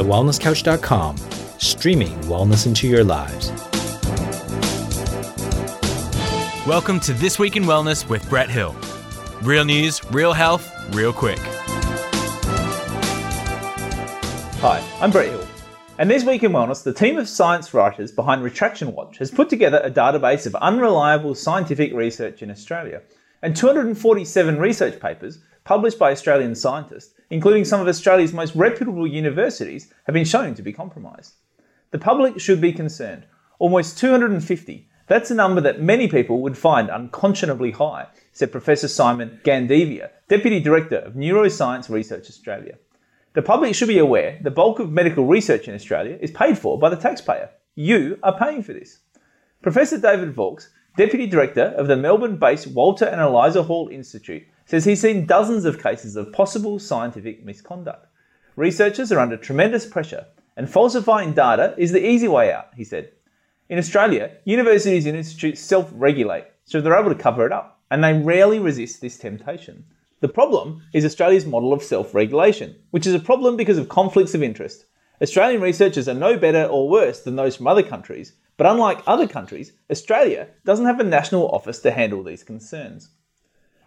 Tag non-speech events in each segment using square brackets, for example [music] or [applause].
thewellnesscouch.com, streaming wellness into your lives. Welcome to This Week in Wellness with Brett Hill. Real news, real health, real quick. Hi, I'm Brett Hill. And this week in Wellness, the team of science writers behind Retraction Watch has put together a database of unreliable scientific research in Australia and 247 research papers published by Australian scientists, including some of Australia's most reputable universities, have been shown to be compromised. The public should be concerned. Almost 250. That's a number that many people would find unconscionably high, said Professor Simon Gandevia, Deputy Director of Neuroscience Research Australia. The public should be aware the bulk of medical research in Australia is paid for by the taxpayer. You are paying for this. Professor David Vaux, Deputy Director of the Melbourne based Walter and Eliza Hall Institute, says he's seen dozens of cases of possible scientific misconduct. Researchers are under tremendous pressure, and falsifying data is the easy way out, he said. In Australia, universities and institutes self regulate, so they're able to cover it up, and they rarely resist this temptation. The problem is Australia's model of self regulation, which is a problem because of conflicts of interest. Australian researchers are no better or worse than those from other countries, but unlike other countries, Australia doesn't have a national office to handle these concerns.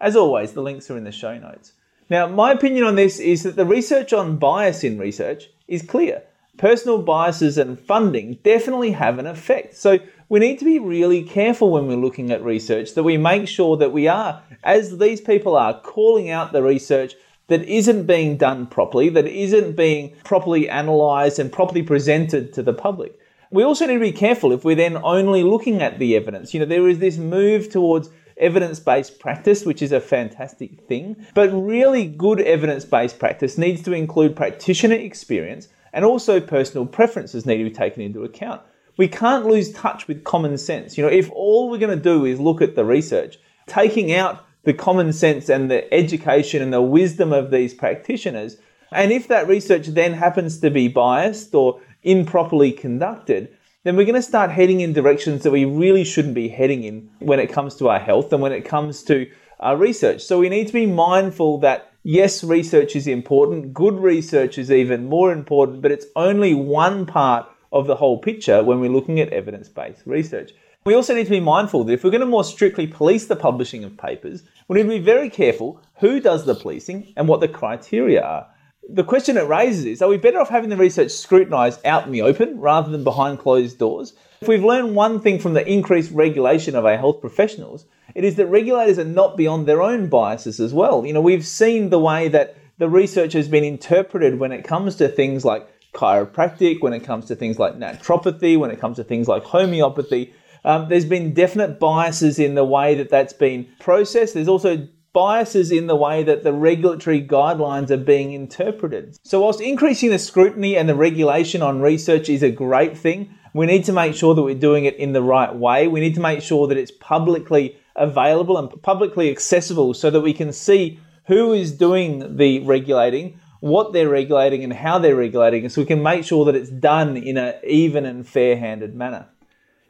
As always, the links are in the show notes. Now, my opinion on this is that the research on bias in research is clear. Personal biases and funding definitely have an effect. So, we need to be really careful when we're looking at research that we make sure that we are, as these people are, calling out the research that isn't being done properly, that isn't being properly analysed and properly presented to the public. We also need to be careful if we're then only looking at the evidence. You know, there is this move towards evidence based practice, which is a fantastic thing, but really good evidence based practice needs to include practitioner experience and also personal preferences need to be taken into account we can't lose touch with common sense. You know, if all we're going to do is look at the research, taking out the common sense and the education and the wisdom of these practitioners, and if that research then happens to be biased or improperly conducted, then we're going to start heading in directions that we really shouldn't be heading in when it comes to our health and when it comes to our research. So we need to be mindful that yes, research is important, good research is even more important, but it's only one part of the whole picture when we're looking at evidence based research. We also need to be mindful that if we're going to more strictly police the publishing of papers, we need to be very careful who does the policing and what the criteria are. The question it raises is are we better off having the research scrutinised out in the open rather than behind closed doors? If we've learned one thing from the increased regulation of our health professionals, it is that regulators are not beyond their own biases as well. You know, we've seen the way that the research has been interpreted when it comes to things like chiropractic, when it comes to things like naturopathy, when it comes to things like homeopathy. Um, there's been definite biases in the way that that's been processed. There's also biases in the way that the regulatory guidelines are being interpreted. So, whilst increasing the scrutiny and the regulation on research is a great thing, we need to make sure that we're doing it in the right way. We need to make sure that it's publicly available and publicly accessible so that we can see who is doing the regulating, what they're regulating and how they're regulating so we can make sure that it's done in an even and fair handed manner.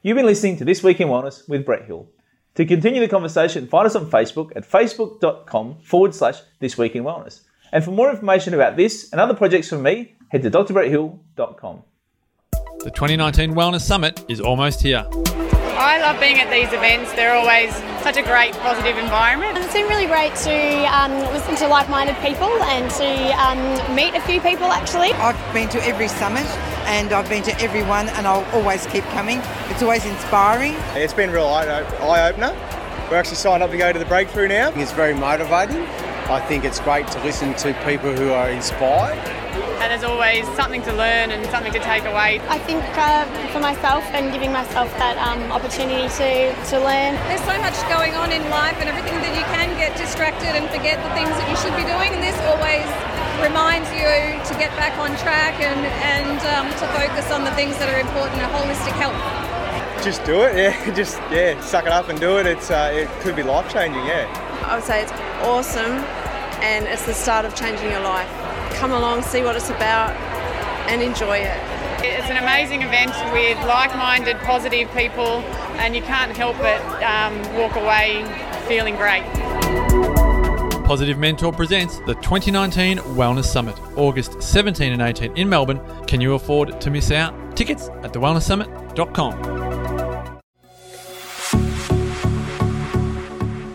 You've been listening to This Week in Wellness with Brett Hill. To continue the conversation, find us on Facebook at facebook.com forward slash This Week in Wellness. And for more information about this and other projects from me, head to drbretthill.com. The 2019 Wellness Summit is almost here. I love being at these events. They're always such a great, positive environment. It's been really great to um, listen to like-minded people and to um, meet a few people. Actually, I've been to every summit and I've been to every one, and I'll always keep coming. It's always inspiring. It's been a real eye opener. We're actually signed up to go to the breakthrough now. It's very motivating. I think it's great to listen to people who are inspired and there's always something to learn and something to take away. I think uh, for myself and giving myself that um, opportunity to, to learn. There's so much going on in life and everything that you can get distracted and forget the things that you should be doing, and this always reminds you to get back on track and, and um, to focus on the things that are important, a holistic health. Just do it, [laughs] yeah. Just yeah, suck it up and do it. It's uh, it could be life changing, yeah. I would say it's awesome, and it's the start of changing your life come along, see what it's about, and enjoy it. It's an amazing event with like minded, positive people, and you can't help but um, walk away feeling great. Positive Mentor presents the 2019 Wellness Summit, August 17 and 18 in Melbourne. Can you afford to miss out? Tickets at thewellnesssummit.com.